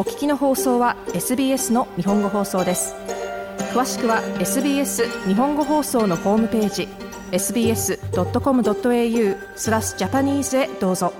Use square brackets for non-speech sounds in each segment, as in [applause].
お聞きの放送は SBS の日本語放送です。詳しくは SBS 日本語放送のホームページ sbs.com.au スラスジャパニーズへどうぞ。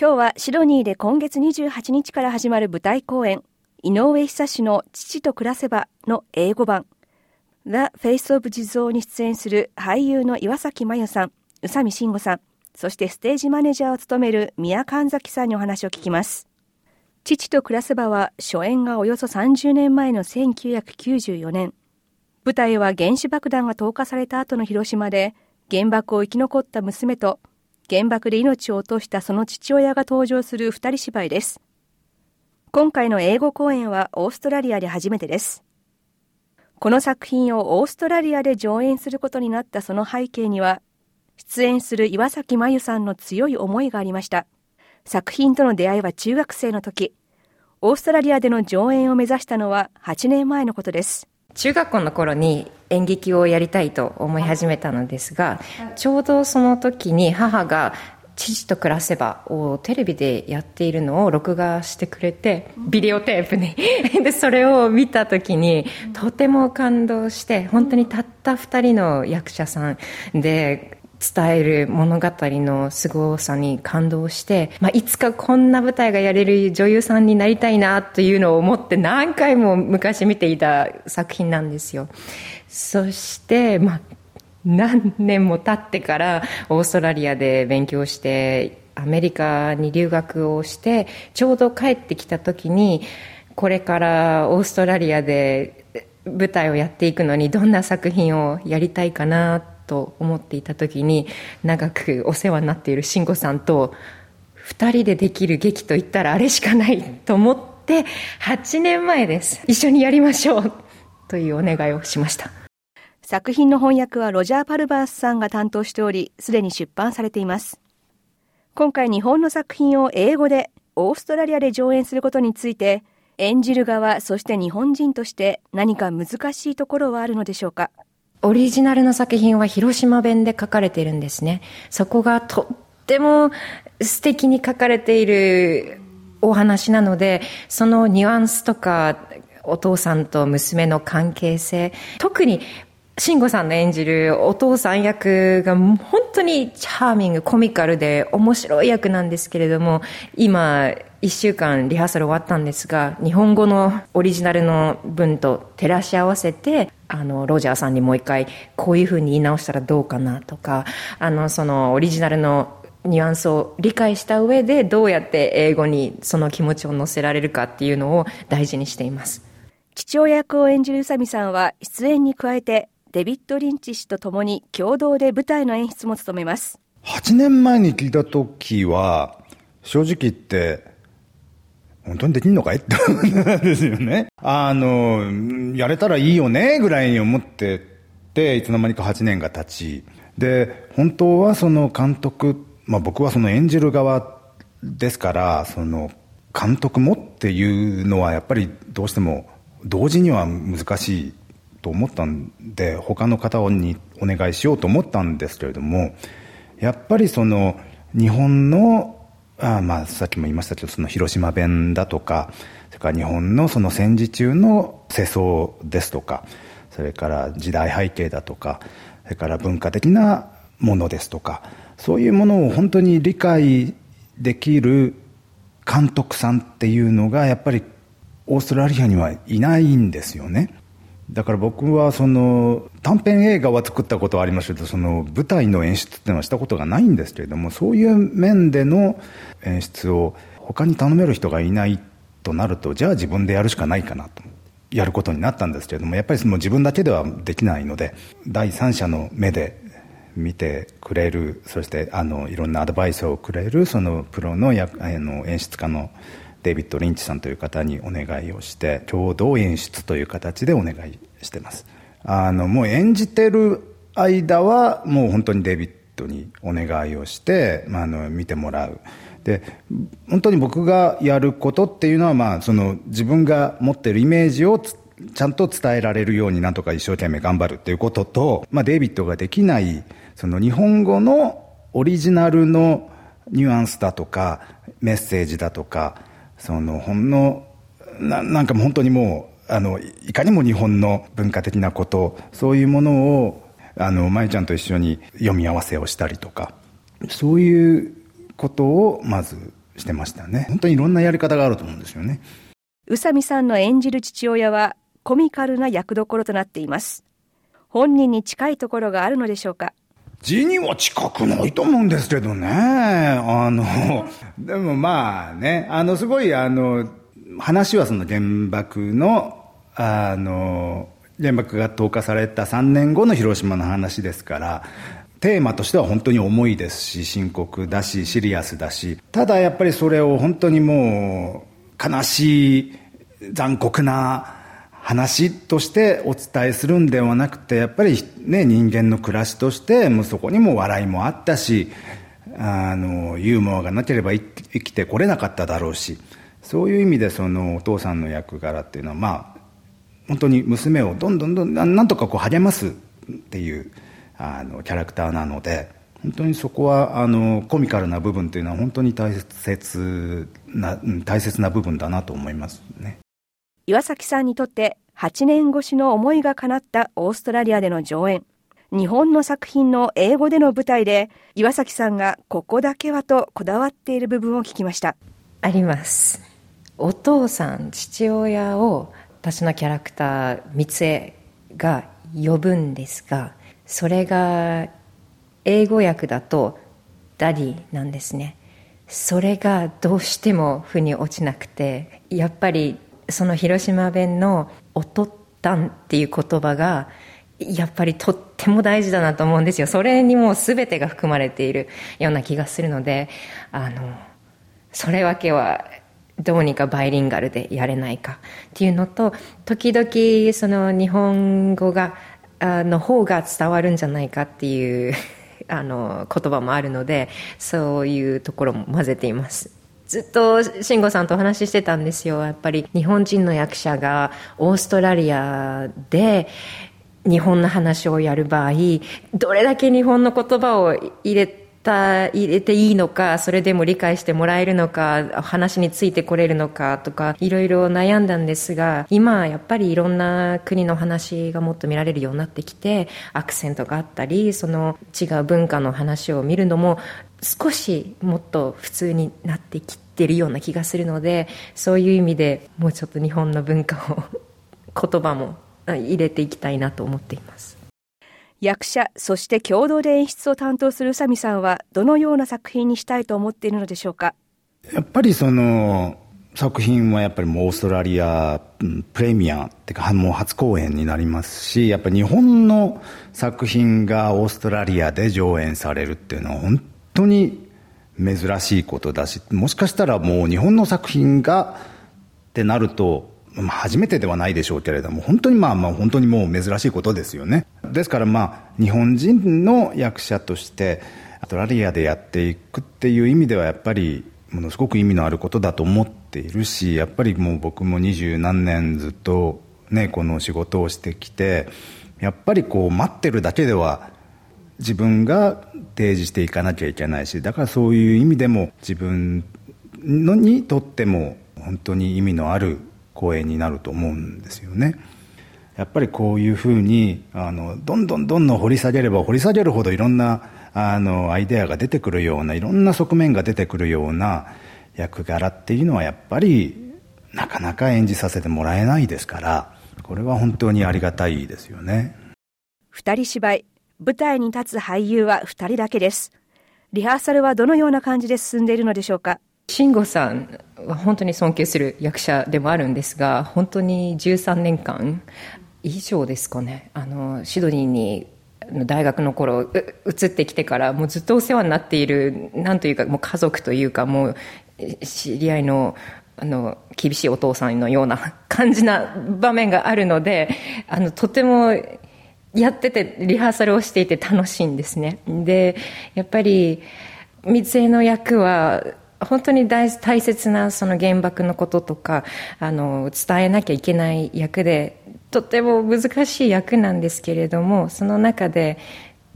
今日はシドニーで今月28日から始まる舞台公演井上久志の父と暮らせばの英語版。The Face of 地蔵に出演する俳優の岩崎真由さん、宇佐美慎吾さん、そしてステージマネージャーを務める宮神崎さんにお話を聞きます。父と暮らせばは初演がおよそ30年前の1994年。舞台は原子爆弾が投下された後の広島で原爆を生き残った娘と原爆で命を落としたその父親が登場する二人芝居です。今回の英語公演はオーストラリアで初めてです。この作品をオーストラリアで上演することになったその背景には、出演する岩崎真由さんの強い思いがありました。作品との出会いは中学生の時、オーストラリアでの上演を目指したのは8年前のことです。中学校の頃に演劇をやりたいと思い始めたのですが、ちょうどその時に母が父と暮らせばをテレビでやっているのを録画してくれてビデオテープに。[laughs] でそれを見た時にとても感動して本当にたった2人の役者さんで伝える物語の凄さに感動して、まあ、いつかこんな舞台がやれる女優さんになりたいなというのを思って何回も昔見ていた作品なんですよ。そして、まあ、何年も経ってからオーストラリアで勉強してアメリカに留学をしてちょうど帰ってきた時にこれからオーストラリアで舞台をやっていくのにどんな作品をやりたいかなってと思っていた時に長くお世話になっている慎吾さんと2人でできる劇といったらあれしかないと思って8年前です。一緒にやりましょう。というお願いをしました。作品の翻訳はロジャー・パルバースさんが担当しており、すでに出版されています。今回日本の作品を英語でオーストラリアで上演することについて、演じる側、そして日本人として何か難しいところはあるのでしょうか。オリジナルの作品は広島弁で書かれているんですね。そこがとっても素敵に書かれているお話なので、そのニュアンスとか、お父さんと娘の関係性、特に慎吾さんの演じるお父さん役が本当にチャーミング、コミカルで面白い役なんですけれども、今、1週間リハーサル終わったんですが、日本語のオリジナルの文と照らし合わせて、あの、ロジャーさんにもう一回、こういう風に言い直したらどうかなとか、あの、そのオリジナルのニュアンスを理解した上で、どうやって英語にその気持ちを乗せられるかっていうのを大事にしています。父親役を演じる宇佐美さんは出演に加えてデビッド・リンチ氏と共に共同で舞台の演出も務めます。8年前に聞いた時は、正直言って、本当にできんのかい？[laughs] ってですよね。あの、やれたらいいよね、ぐらいに思ってて、いつの間にか8年が経ち、で、本当はその監督、まあ僕はその演じる側ですから、その監督もっていうのはやっぱりどうしても同時には難しいと思ったんで他の方にお願いしようと思ったんですけれどもやっぱりその日本のあまあさっきも言いましたけどその広島弁だとかそれから日本のその戦時中の世相ですとかそれから時代背景だとかそれから文化的なものですとかそういうものを本当に理解できる監督さんっていうのがやっぱりオーストラリアにはいないんですよね。だから僕はその短編映画は作ったことはありますけどその舞台の演出っていうのはしたことがないんですけれどもそういう面での演出を他に頼める人がいないとなるとじゃあ自分でやるしかないかなと。やることになったんですけれどもやっぱりその自分だけではできないので第三者の目で見てくれるそしてあのいろんなアドバイスをくれるそのプロのやあの演出家のデイビッド・リンチさんという方にお願いをして共同演出という形でお願いしてます。あのもう演じてる間はもう本当にデイビッドにお願いをして、まあ、あの見てもらう。で本当に僕がやることっていうのは、まあ、その自分が持ってるイメージをちゃんと伝えられるようになんとか一生懸命頑張るっていうことと、まあ、デイビッドができないその日本語のオリジナルのニュアンスだとかメッセージだとかそのほんのななんかも本当にもうあのいかにも日本の文化的なことそういうものをあの舞ちゃんと一緒に読み合わせをしたりとかそういうことをまずしてましたね。本当にいろんなやり方があると思うんですよね。宇佐美さんの演じる父親はコミカルな役どころとなっています。本人に近いところがあるのでしょうか。字には近くないと思うんですけどね。あの、でもまあね、あの、すごい、あの、話はその原爆の、あの、原爆が投下された3年後の広島の話ですから、テーマとしては本当に重いですし、深刻だし、シリアスだし、ただやっぱりそれを本当にもう、悲しい、残酷な、話としてお伝えするんではなくてやっぱりね人間の暮らしとしてもうそこにも笑いもあったしあのユーモアがなければ生きてこれなかっただろうしそういう意味でそのお父さんの役柄っていうのはまあ本当に娘をどんどんどんなんとかこう励ますっていうあのキャラクターなので本当にそこはあのコミカルな部分というのは本当に大切な大切な部分だなと思いますね。岩崎さんにとって8年越しの思いが叶ったオーストラリアでの上演。日本の作品の英語での舞台で岩崎さんがここだけはとこだわっている部分を聞きました。あります。お父さん、父親を私のキャラクター、美津江が呼ぶんですが、それが英語訳だと Daddy なんですね。それがどうしても腑に落ちなくて、やっぱりその広島弁の「おとったん」っていう言葉がやっぱりとっても大事だなと思うんですよ。それにもう全てが含まれているような気がするのであのそれわけはどうにかバイリンガルでやれないかっていうのと時々その日本語があの方が伝わるんじゃないかっていうあの言葉もあるのでそういうところも混ぜています。ずっと慎吾さんとお話ししてたんですよ。やっぱり日本人の役者がオーストラリアで日本の話をやる場合どれだけ日本の言葉を入れてた入れていいのかそれでも理解してもらえるのか話についてこれるのかとかいろいろ悩んだんですが今やっぱりいろんな国の話がもっと見られるようになってきてアクセントがあったりその違う文化の話を見るのも少しもっと普通になってきてるような気がするのでそういう意味でもうちょっと日本の文化を言葉も入れていきたいなと思っています。役者そして共同で演出を担当する宇佐美さんはどのような作品にしたいと思っているのでしょうか？やっぱりその作品はやっぱりもうオーストラリアプレミアっていうかもう初公演になりますしやっぱり日本の作品がオーストラリアで上演されるっていうのは本当に珍しいことだしもしかしたらもう日本の作品がってなるとまあ初めてではないでしょうけれども本当にまあまあ本当にもう珍しいことですよね。ですからまあ日本人の役者としてオーストラリアでやっていくっていう意味ではやっぱりものすごく意味のあることだと思っているしやっぱりもう僕も二十何年ずっとねこの仕事をしてきてやっぱりこう待ってるだけでは自分が提示していかなきゃいけないしだからそういう意味でも自分のにとっても本当に意味のある公演になると思うんですよね。やっぱりこういうふうにあのどんどんどんどん掘り下げれば掘り下げるほどいろんなあのアイデアが出てくるようないろんな側面が出てくるような役柄っていうのはやっぱりなかなか演じさせてもらえないですからこれは本当にありがたいですよね。二人芝居舞台に立つ俳優は2人だけです。リハーサルはどのような感じで進んでいるのでしょうか？慎吾さんは本当に尊敬する役者でもあるんですが、本当に13年間以上ですかね、あの、シドニーに大学の頃移ってきてからもうずっとお世話になっているなんというかもう家族というかもう知り合いのあの厳しいお父さんのような [laughs] 感じな場面があるのであのとてもやっててリハーサルをしていて楽しいんですね。でやっぱり三江の役は本当に大大切なその原爆のこととかあの伝えなきゃいけない役でとても難しい役なんですけれどもその中で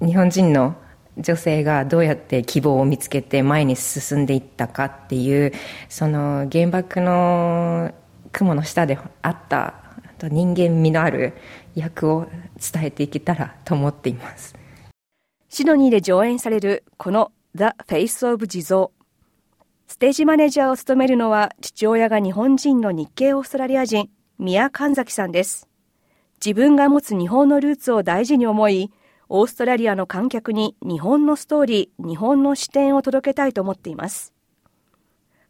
日本人の女性がどうやって希望を見つけて前に進んでいったかっていうその原爆の雲の下であった人間味のある役を伝えていけたらと思っています。シドニーで上演されるこの The Face of 地蔵ステージマネージャーを務めるのは父親が日本人の日系オーストラリア人宮神崎さんです自分が持つ日本のルーツを大事に思いオーストラリアの観客に日本のストーリー、日本の視点を届けたいと思っています。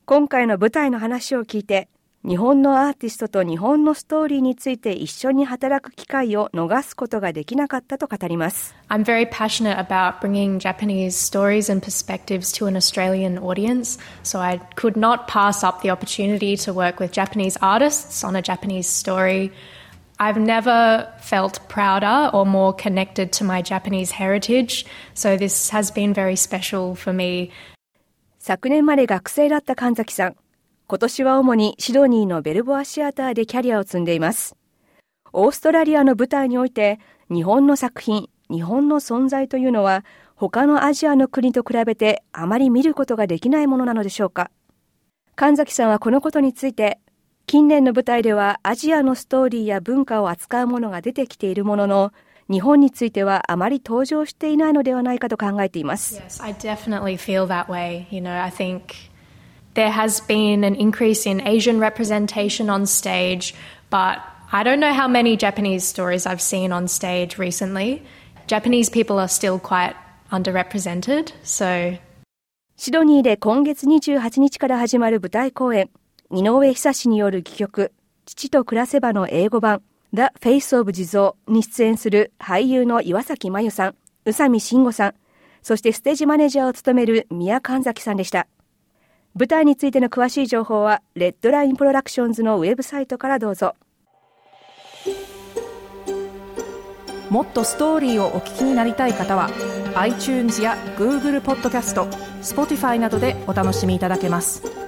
今回の舞台の話を聞いて、日本のアーティストと日本のストーリーについて一緒に働く機会を逃すことができなかったと語ります。I'm very passionate about bringing Japanese stories and perspectives to an Australian audience, so I could not pass up the opportunity to work with Japanese artists on a Japanese story. I've never felt prouder or more connected to my Japanese heritage, so this has been very special for me. 昨年まで学生だった神崎さん。今年は主にシドニーのベルボアシアターでキャリアを積んでいます。オーストラリアの舞台において日本の作品、日本の存在というのは他のアジアの国と比べてあまり見ることができないものなのでしょうか神崎さんはこのことについて近年の舞台ではアジアのストーリーや文化を扱うものが出てきているものの日本についてはあまり登場していないのではないかと考えています。Yes, there has been an increase in Asian representation on stage, but I don't know how many Japanese stories I've seen on stage recently. Japanese people are still quite underrepresented, so シドニーで今月28日から始まる舞台公演、井上久志による戯曲、父と暮らせばの英語版、The Face of 地蔵に出演する俳優の岩崎真由さん、宇佐美慎吾さん、そしてステージマネージャーを務める宮神崎さんでした。舞台についての詳しい情報はレッドラインプロダクションズのウェブサイトからどうぞ。もっとストーリーをお聞きになりたい方は iTunes や Google ポッドキャスト Spotify などでお楽しみいただけます。